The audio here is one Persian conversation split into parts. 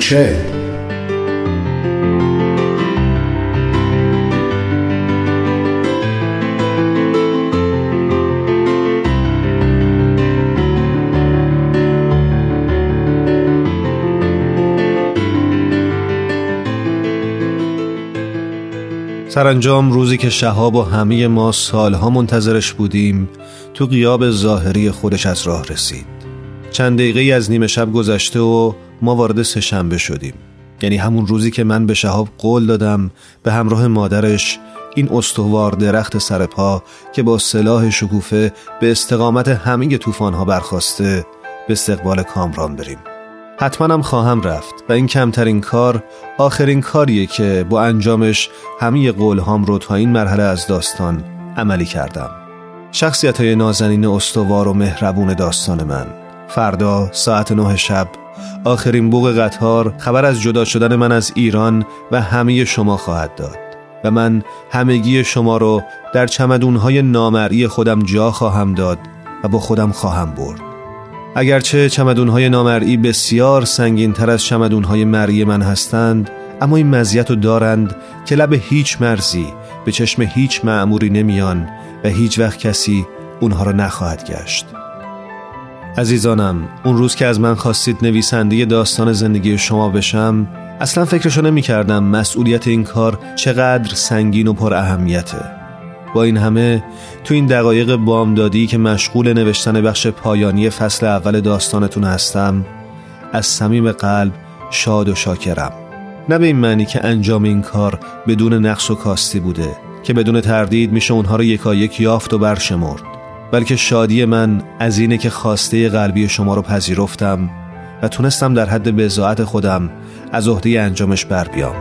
کوچه سرانجام روزی که شهاب و همه ما سالها منتظرش بودیم تو قیاب ظاهری خودش از راه رسید. چند دقیقه از نیمه شب گذشته و ما وارد سهشنبه شدیم. یعنی همون روزی که من به شهاب قول دادم به همراه مادرش این استوار درخت سرپا که با سلاح شکوفه به استقامت همه طوفان‌ها برخواسته به استقبال کامران بریم. حتما هم خواهم رفت و این کمترین کار آخرین کاریه که با انجامش همه قولهام رو تا این مرحله از داستان عملی کردم. شخصیت های نازنین استوار و مهربون داستان من. فردا ساعت نه شب آخرین بوق قطار خبر از جدا شدن من از ایران و همه شما خواهد داد و من همگی شما رو در چمدونهای نامرئی خودم جا خواهم داد و با خودم خواهم برد. اگرچه چمدونهای نامرئی بسیار سنگین تر از چمدونهای مرئی من هستند اما این مزیت رو دارند که لب هیچ مرزی به چشم هیچ معموری نمیان و هیچ وقت کسی اونها را نخواهد گشت. عزیزانم اون روز که از من خواستید نویسنده داستان زندگی شما بشم اصلا فکرشو نمی کردم مسئولیت این کار چقدر سنگین و پر اهمیته. با این همه تو این دقایق بامدادی که مشغول نوشتن بخش پایانی فصل اول داستانتون هستم از صمیم قلب شاد و شاکرم. نه به این معنی که انجام این کار بدون نقص و کاستی بوده که بدون تردید میشه اونها رو یکایک یافت و برشمرد. بلکه شادی من از اینه که خواسته قلبی شما رو پذیرفتم و تونستم در حد بزاعت خودم از عهده انجامش بر بیام.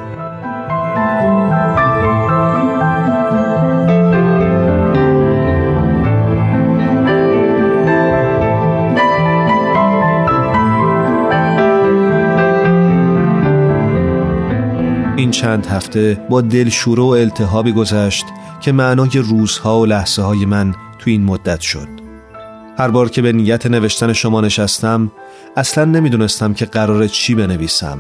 این چند هفته با دلشوره و التهابی گذشت که معنای روزها و لحظه های من تو این مدت شد. هر بار که به نیت نوشتن شما نشستم اصلا نمی‌دونستم که قراره چی بنویسم.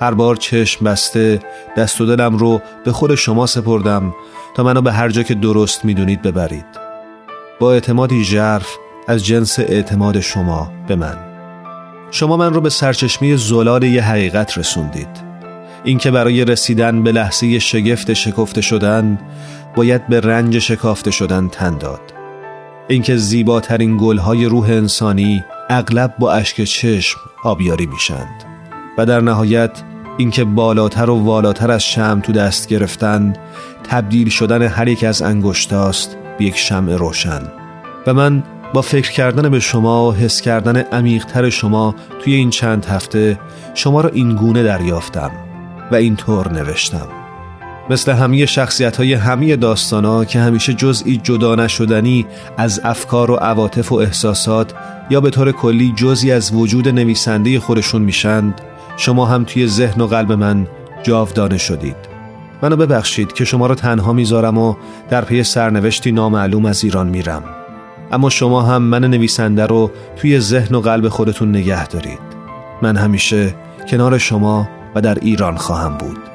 هر بار چشم بسته دست و دلم رو به خود شما سپردم تا منو به هر جا که درست می‌دونید ببرید. با اعتمادی ژرف از جنس اعتماد شما به من. شما من رو به سرچشمه زلال یه حقیقت رسوندید. اینکه برای رسیدن به لحظه شگفت شکفته شدن باید به رنج شکافته شدن تن داد. اینکه زیباترین گلهای روح انسانی اغلب با اشک چشم آبیاری میشند و در نهایت اینکه بالاتر و والاتر از شم تو دست گرفتن تبدیل شدن هر یک از انگشتاست به یک شمع روشن. و من با فکر کردن به شما و حس کردن عمیقتر شما توی این چند هفته شما را این گونه دریافتم و اینطور نوشتم. مثل همه شخصیت های همه داستان ها که همیشه جزئی جدا نشدنی از افکار و عواطف و احساسات یا به طور کلی جزی از وجود نویسنده خودشون میشند شما هم توی ذهن و قلب من جاودانه شدید. منو ببخشید که شما رو تنها می‌ذارم و در پی سرنوشتی نامعلوم از ایران میرم. اما شما هم من نویسنده رو توی ذهن و قلب خودتون نگه دارید. من همیشه کنار شما و در ایران خواهم بود.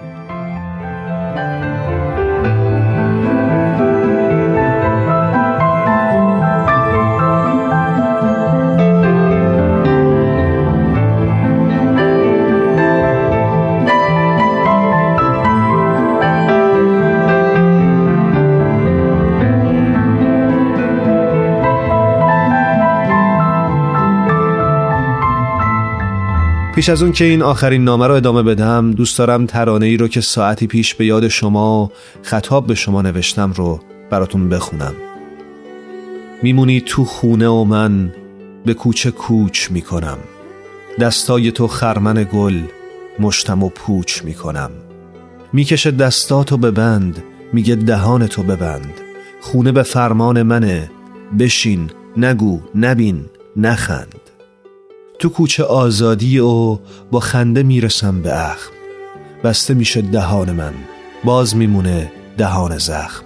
پیش از اون که این آخرین نامه رو ادامه بدم دوست دارم ترانه ای رو که ساعتی پیش به یاد شما خطاب به شما نوشتم رو براتون بخونم. میمونی تو خونه و من به کوچه کوچ می‌کنم. دستای تو خرمن گل مشتم و پوچ می‌کنم. می‌کشه دستاتو ببند میگه دهانتو ببند خونه به فرمان منه بشین نگو نبین نخند. تو کوچه آزادی و با خنده می‌رسم به اخم. بسته میشه دهان من باز میمونه دهان زخم.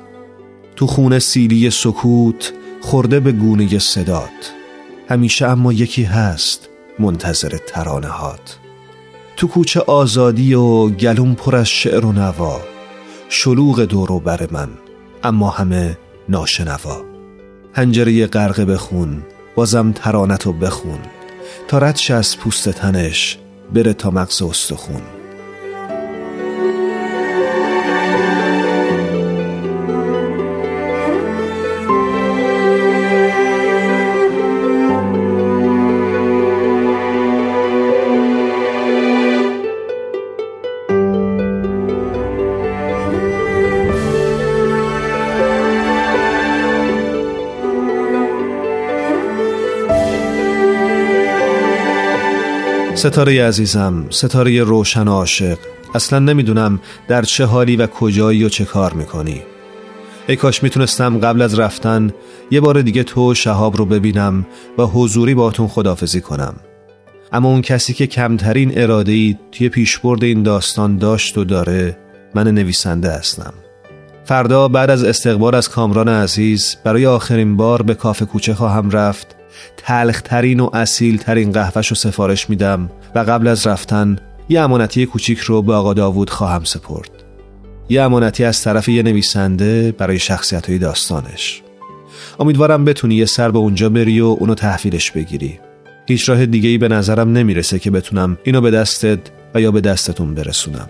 تو خونه سیلی سکوت خورده به گونه صدات. همیشه اما یکی هست منتظر ترانه هات تو کوچه آزادی و گلوم پر از شعر و نوا. شلوغ دور و بر من اما همه ناشنوا. هنجره غرق بخون بازم ترانت و بخون. تا ردش از پوست تنش بره تا مغز استخون. ستاره عزیزم ستاره روشن عاشق. اصلا نمی‌دونم در چه حالی و کجایی و چه کار می‌کنی. ای کاش می‌تونستم قبل از رفتن یه بار دیگه تو شهاب رو ببینم و حضوری باتون خدافزی کنم. اما اون کسی که کمترین اراده ای توی پیشبرد این داستان داشت و داره من نویسنده هستم. فردا بعد از استقبال از کامران عزیز برای آخرین بار به کافه کوچه خواهم رفت تلخترین و اصیل ترین قهوهش رو سفارش میدم و قبل از رفتن یه امانتی کوچیک رو به آقا داوود خواهم سپرد. یه امانتی از طرف یه نویسنده برای شخصیت های داستانش. امیدوارم بتونی یه سر به اونجا بری و اونو تحویلش بگیری. هیچ راه دیگه ای به نظرم نمی‌رسه که بتونم اینو به دستت و یا به دستتون برسونم.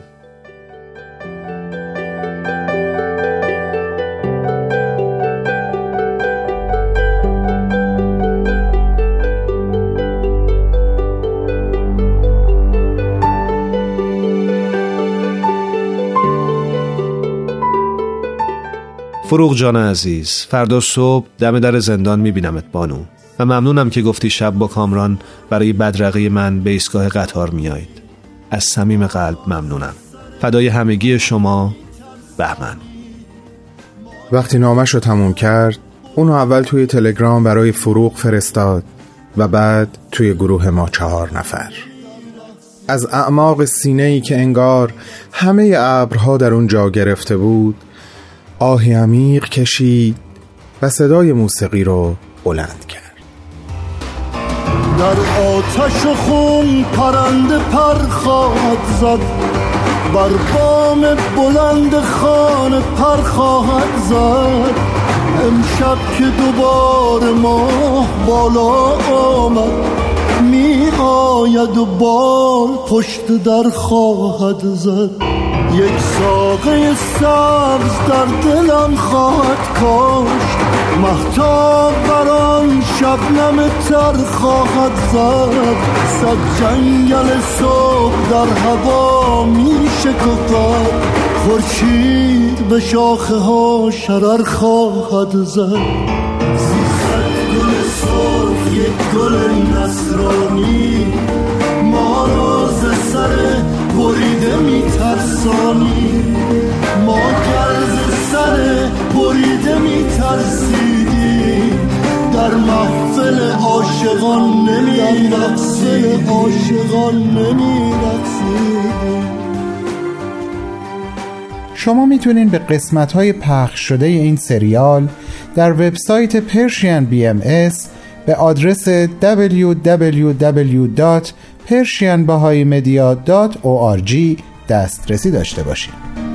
فروغ جان عزیز فردا صبح دم در زندان میبینمت بانو. و ممنونم که گفتی شب با کامران برای بدرقه من به ایستگاه قطار میایید از صمیم قلب ممنونم. فدای همگی شما بهمن. وقتی نامش رو تموم کرد اونو اول توی تلگرام برای فروغ فرستاد و بعد توی گروه ما چهار نفر. از اعماق سینه ای که انگار همه ابرها در اون جا گرفته بود آهی عمیق کشید و صدای موسیقی رو بلند کرد. در آتش و خون پرنده پر خواهد زد. بر بام بلند خانه پر خواهد زد. امشب که دوباره ماه بالا آمد می آید و بال پشت در خواهد زد. یک ساقه سبز در دلم خواهد کاشت. محتاب بران شبنم تر خواهد زد. صد جنگل صبح در هوا می شکفد خورشید به شاخه ها شرر خواهد زد. یک گل نصرانی ما راز سر بریده میترسانی. ما گرز سر بریده میترسیدی. در محفل عاشقان نمی در محفل عاشقان نمی شما می‌تونین به قسمت های پخش شده این سریال در وبسایت پرشین اس به آدرس www.persianbahaimedia.org دسترسی داشته باشید.